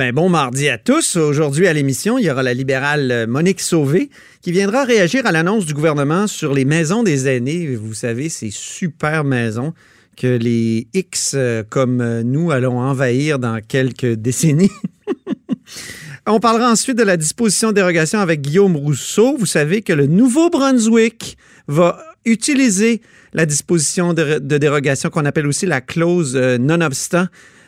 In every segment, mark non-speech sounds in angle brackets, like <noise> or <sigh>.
Ben, bon mardi à tous. Aujourd'hui à l'émission, il y aura la libérale Monique Sauvé qui viendra réagir à l'annonce du gouvernement sur les maisons des aînés. Vous savez, ces super maisons que les X euh, comme euh, nous allons envahir dans quelques décennies. <laughs> On parlera ensuite de la disposition dérogation avec Guillaume Rousseau. Vous savez que le Nouveau-Brunswick va utiliser la disposition de, dérogation qu'on appelle aussi la clause euh, non-obstant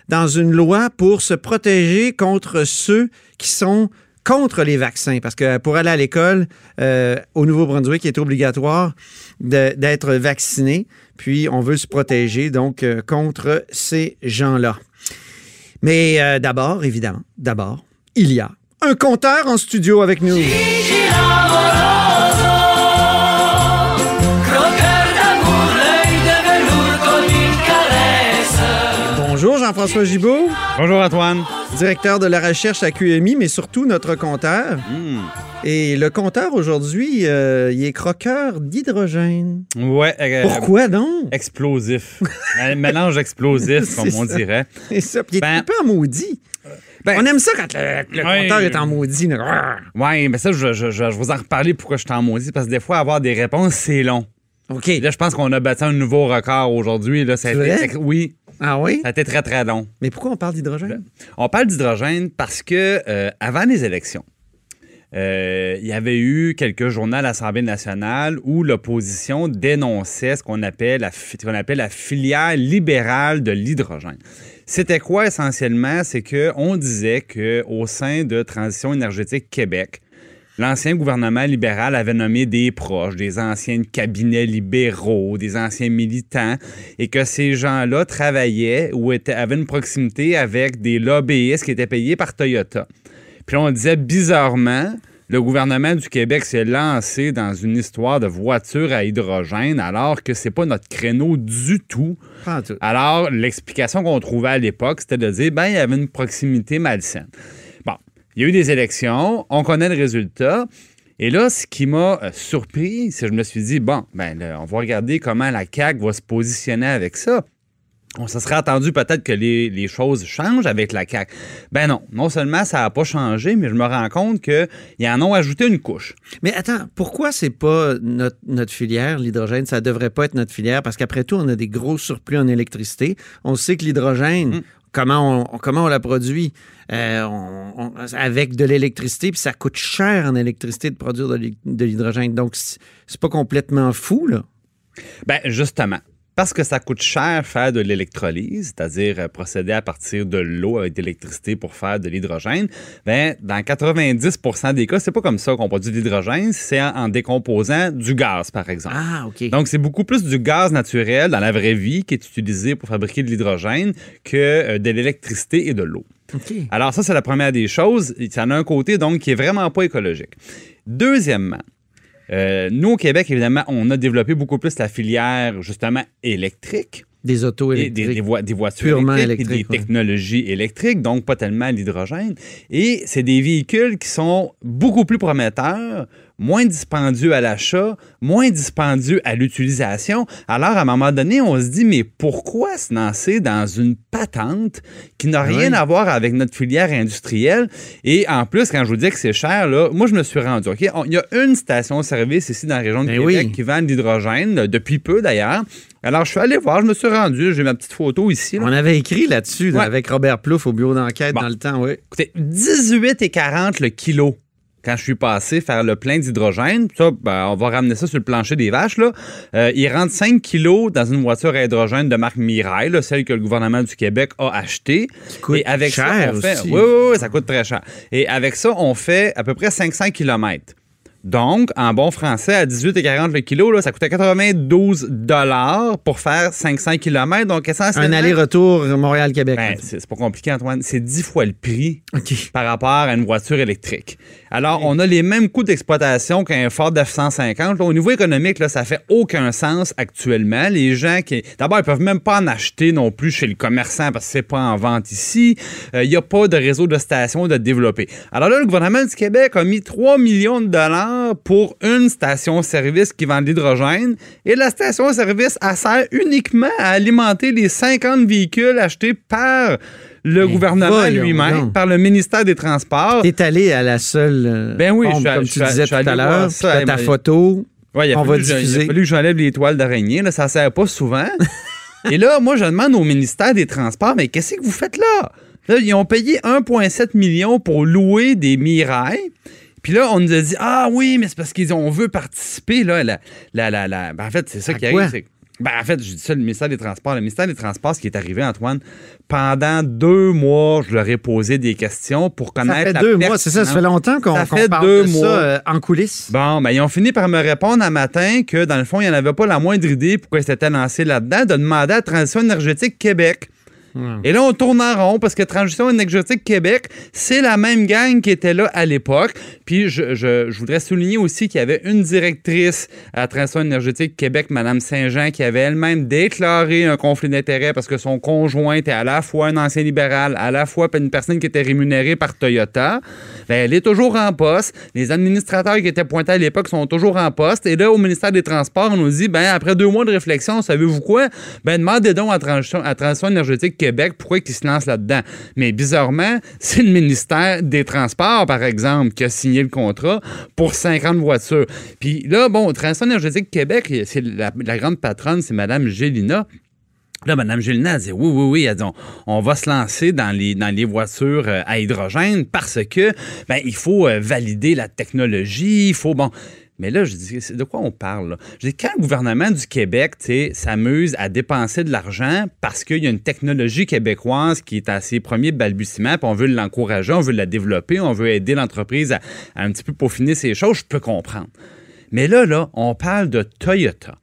dans une loi pour se protéger contre ceux qui sont contre les vaccins. Parce que pour aller à l'école, au Nouveau-Brunswick, il est obligatoire d'être vacciné. Puis on veut se protéger donc euh, contre ces gens-là. Mais euh, d'abord, évidemment, d'abord, il y a un compteur en studio avec nous. Jean-François Gibault. Bonjour Antoine. Directeur de la recherche à QMI, mais surtout notre compteur. Hmm. Et le compteur aujourd'hui, euh, il est croqueur d'hydrogène. Ouais. Euh, Pourquoi donc? Explosif. <laughs> mélange explosif, comme on dirait. C'est ça. Puis il est ben, un peu en maudit. Ben, on aime ça quand le, compteur est en maudit. Oui, mais ça, je, je, je, vais vous en reparler pourquoi je suis en maudit, parce que des fois, avoir des réponses, c'est long. OK. Là, je pense qu'on a battu un nouveau record aujourd'hui. C'est vrai? Oui. Ah oui? Ça a été très, très long. Mais pourquoi on parle d'hydrogène? On parle d'hydrogène parce que euh, avant les élections, euh, il y avait eu quelques journaux à l'Assemblée nationale où l'opposition dénonçait ce qu'on appelle, la, appelle la filière libérale de l'hydrogène. C'était quoi essentiellement? C'est qu'on disait qu'au sein de Transition énergétique Québec, L'ancien gouvernement libéral avait nommé des proches, des anciens cabinets libéraux, des anciens militants, et que ces gens-là travaillaient ou étaient, avaient une proximité avec des lobbyistes qui étaient payés par Toyota. Puis on disait bizarrement, le gouvernement du Québec s'est lancé dans une histoire de voiture à hydrogène alors que c'est pas notre créneau du tout. Alors, l'explication qu'on trouvait à l'époque, c'était de dire, ben, il y avait une proximité malsaine. Il y a eu des élections, on connaît le résultat. Et là, ce qui m'a euh, surpris, c'est que je me suis dit, bon, ben, on va regarder comment la CAQ va se positionner avec ça. On se serait attendu peut-être que les, choses changent avec la CAQ. Ben non, non seulement ça n'a pas changé, mais je me rends compte qu'ils en ont ajouté une couche. Mais attends, pourquoi c'est pas notre, filière, l'hydrogène? Ça devrait pas être notre filière parce qu'après tout, on a des gros surplus en électricité. On sait que l'hydrogène, hum comment on, comment la produit euh, avec de l'électricité, puis ça coûte cher en électricité de produire de l'hydrogène. Donc, c'est pas complètement fou, là. Ben justement, parce que ça coûte cher faire de l'électrolyse, c'est-à-dire euh, procéder à partir de l'eau avec de l'électricité pour faire de l'hydrogène, ben, dans 90% des cas, c'est pas comme ça qu'on produit de l'hydrogène, c'est en, décomposant du gaz, par exemple. Ah, OK. Donc, c'est beaucoup plus du gaz naturel dans la vraie vie qui est utilisé pour fabriquer de l'hydrogène que euh, de l'électricité et de l'eau. OK. Alors, ça, c'est la première des choses. Y en a un côté, donc, qui est vraiment pas écologique. Deuxièmement, euh, nous, au Québec, évidemment, on a développé beaucoup plus la filière, justement, électrique. Des autos électriques. Des, des, voitures électriques, des technologies électriques, donc pas tellement l'hydrogène. Et c'est des véhicules qui sont beaucoup plus prometteurs, moins dispendieux à l'achat, moins dispendieux à l'utilisation. Alors, à un moment donné, on se dit, mais pourquoi se lancer dans une patente qui n'a rien à voir avec notre filière industrielle? Et en plus, quand je vous dis que c'est cher, là, moi, je me suis rendu, OK, il y a une station-service ici dans la région de ben Québec qui vend de l'hydrogène, depuis peu d'ailleurs. Alors, je suis allé voir, je me suis rendu, j'ai ma petite photo ici. On avait écrit là-dessus avec Robert Plouffe au bureau d'enquête dans le temps, oui. Écoutez, 18,40 le kilo quand je suis passé faire le plein d'hydrogène, ça, ben, on va ramener ça sur le plancher des vaches, là. Euh, il rentre 5 kilos dans une voiture à hydrogène de marque Mirai, celle que le gouvernement du Québec a achetée. Et avec ça, on fait, aussi. Oui, oui, oui, ça coûte très cher. Et avec ça, on fait à peu près 500 km. Donc, en bon français, à 18,40 le kilo, là, ça coûtait 92 dollars pour faire 500 km. Donc, essentiellement... Un aller-retour Montréal-Québec. Ben, c'est pas compliqué, Antoine. C'est 10 fois le prix par rapport à une voiture électrique. Alors, on a les mêmes coûts d'exploitation qu'un Ford F-150. Là, au niveau économique, là, ça fait aucun sens actuellement. Les gens qui... D'abord, ils peuvent même pas en acheter non plus chez le commerçant parce que c'est pas en vente ici. Il n'y a pas de réseau de stations de développer. Alors là, le gouvernement du Québec a mis 3 millions de dollars pour une station-service qui vend de l'hydrogène. Et la station-service, elle sert uniquement à alimenter les 50 véhicules achetés par le Mais gouvernement lui-même, par le ministère des Transports. T'es allé à la seule. euh, Ben oui, pompe, je comme je tu disais tout à l'heure. ta photo. Ouais, On va diffuser. Il a fallu que j'enlève les toiles d'araignée. Ça sert pas souvent. <laughs> Et là, moi, je demande au ministère des Transports, mais qu'est-ce que vous faites là? Là, ils ont payé 1,7 million pour louer des Mirai. Puis là, on nous a dit, ah oui, mais c'est parce qu'on veut participer. Là, la, la, la, la- Ben, en fait, c'est ça À qui quoi? arrive. Ben, en fait, je dis ça, le ministère des Transports. Le ministère des Transports, ce qui est arrivé, Antoine, pendant deux mois, je leur ai posé des questions pour Ça connaître fait la deux mois, c'est ça? Ça fait longtemps qu'on fait parle deux de mois. ça euh, en coulisses. Bon, ben, ils ont fini par me répondre un matin que, dans le fond, il n'y en avait pas la moindre idée pourquoi ils s'étaient lancés là-dedans, de demander à Transition énergétique Québec. Et là, on tourne en rond parce que Transition énergétique Québec, c'est la même gang qui était là à l'époque. Puis je, je- voudrais souligner aussi qu'il y avait une directrice à Transition énergétique Québec, Mme Saint-Jean, qui avait elle-même déclaré un conflit d'intérêts parce que son conjoint était à la fois un ancien libéral, à la fois une personne qui était rémunérée par Toyota. Ben, elle est toujours en poste. Les administrateurs qui étaient pointés à l'époque sont toujours en poste. Et là, au ministère des Transports, on nous dit, ben, après deux mois de réflexion, savez-vous quoi? Ben, demandez donc à Transition, à Transition énergétique Québec pourquoi ils se lancent là-dedans? Mais bizarrement, <laughs> c'est le ministère des Transports, par exemple, qui a signé le contrat pour 50 voitures. Puis là, bon, Transition énergétique Québec, c'est la, grande patronne, c'est Mme Gélina. Là, Mme Gélina a dit oui, oui, oui. Elle on, on va se lancer dans les, dans les voitures euh, à hydrogène parce que ben, il faut euh, valider la technologie, il faut bon. Mais là, je dis, c'est de quoi on parle? Je dis, quand le gouvernement du Québec s'amuse à dépenser de l'argent parce qu'il y a une technologie québécoise qui est à ses premiers balbutiements, puis on veut l'encourager, on veut la développer, on veut aider l'entreprise à, à un petit peu peaufiner ses choses, je peux comprendre. Mais là, là, on parle de Toyota.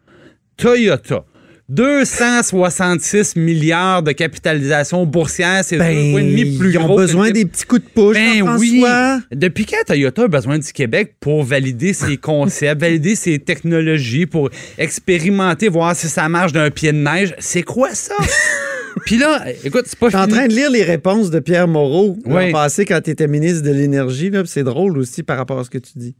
Toyota. 266 milliards de capitalisation boursière, c'est Ben, deux fois et demi plus ils ont gros besoin des petits coups de pouce, ben oui. Depuis quand Toyota a besoin du Québec pour valider ses <laughs> concepts, valider ses technologies, pour expérimenter, voir si ça marche d'un pied de neige? C'est quoi ça? <laughs> Puis là, écoute, c'est pas Je suis en train de lire les réponses de Pierre Moreau l'an Oui. passé quand tu étais ministre de l'Énergie. C'est drôle aussi par rapport à ce que tu dis.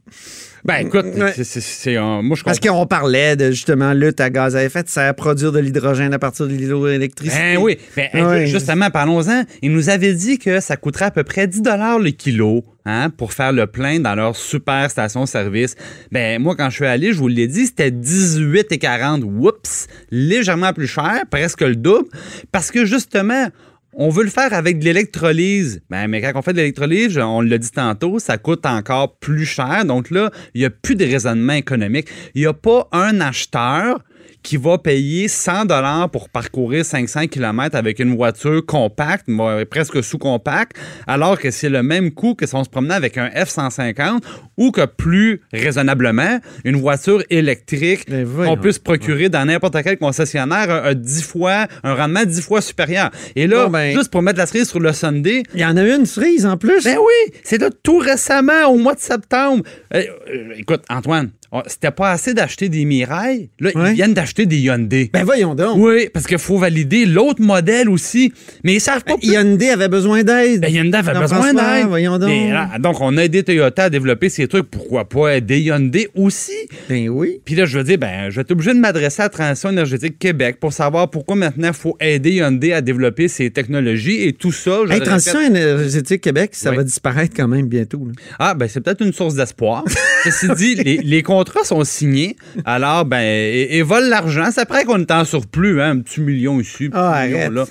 Ben écoute, Ouais. c'est- un- moi je Parce qu'on parlait de justement lutte à gaz à effet de serre, produire de l'hydrogène à partir de l'hydroélectricité. Ben oui. Ben, Ouais. Justement, parlons-en. Ils nous avaient dit que ça coûterait à peu près 10 le kilo hein, pour faire le plein dans leur super station-service. Ben moi, quand je suis allé, je vous l'ai dit, c'était 18,40. Oups! Légèrement plus cher, presque le double. Parce que justement, on veut le faire avec de l'électrolyse. Ben, mais quand on fait de l'électrolyse, on l'a dit tantôt, ça coûte encore plus cher. Donc là, il n'y a plus de raisonnement économique. Il n'y a pas un acheteur qui va payer 100 dollars pour parcourir 500 km avec une voiture compacte, presque sous-compacte, alors que c'est le même coût que si on se promenait avec un F-150 ou que plus raisonnablement, une voiture électrique Ben qu'on peut se procurer dans n'importe quel concessionnaire 10 fois, un rendement 10 fois supérieur. Et là, Bon, ben- juste pour mettre la cerise sur le Sunday, Il y en a eu une cerise en plus. ben oui, c'est là tout récemment, au mois de septembre. Euh, euh, écoute, Antoine, c'était pas assez d'acheter des Mirai. Là, Ouais. ils viennent d'acheter des Hyundai. Ben voyons donc. oui, parce qu'il faut valider l'autre modèle aussi. Mais ils savent pas. Ben, Hyundai avait besoin d'aide. Ben, Hyundai avait besoin d'aide. Voyons donc. Là, donc, on a aidé Toyota à développer ces trucs. Pourquoi pas aider Hyundai aussi? Ben oui. Puis là, je veux dire, ben, je vais être obligé de m'adresser à Transition énergétique Québec pour savoir pourquoi maintenant il faut aider Hyundai à développer ses technologies et tout ça. je Hey, Transition répète- énergétique Québec, ça Oui. va disparaître quand même bientôt. là. Ah, ben c'est peut-être une source d'espoir. <laughs> Ceci dit, les, les contrats sont signés. Alors, ben, et, et volent l'argent. C'est après qu'on est en surplus, hein, un petit million ici, un Ah, million là.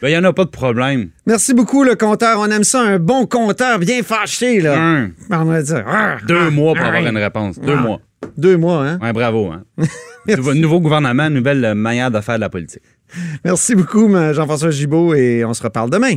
Ben, il n'y en a pas de problème. Merci beaucoup, le compteur. On aime ça, un bon compteur bien fâché. Là. Un, On va dire. ah, deux ah, mois pour avoir une réponse. Deux mois. Deux mois, hein? Ouais, bravo. Hein. <laughs> nouveau, nouveau gouvernement, nouvelle manière de faire de la politique. Merci beaucoup, Jean-François Gibault, et on se reparle demain.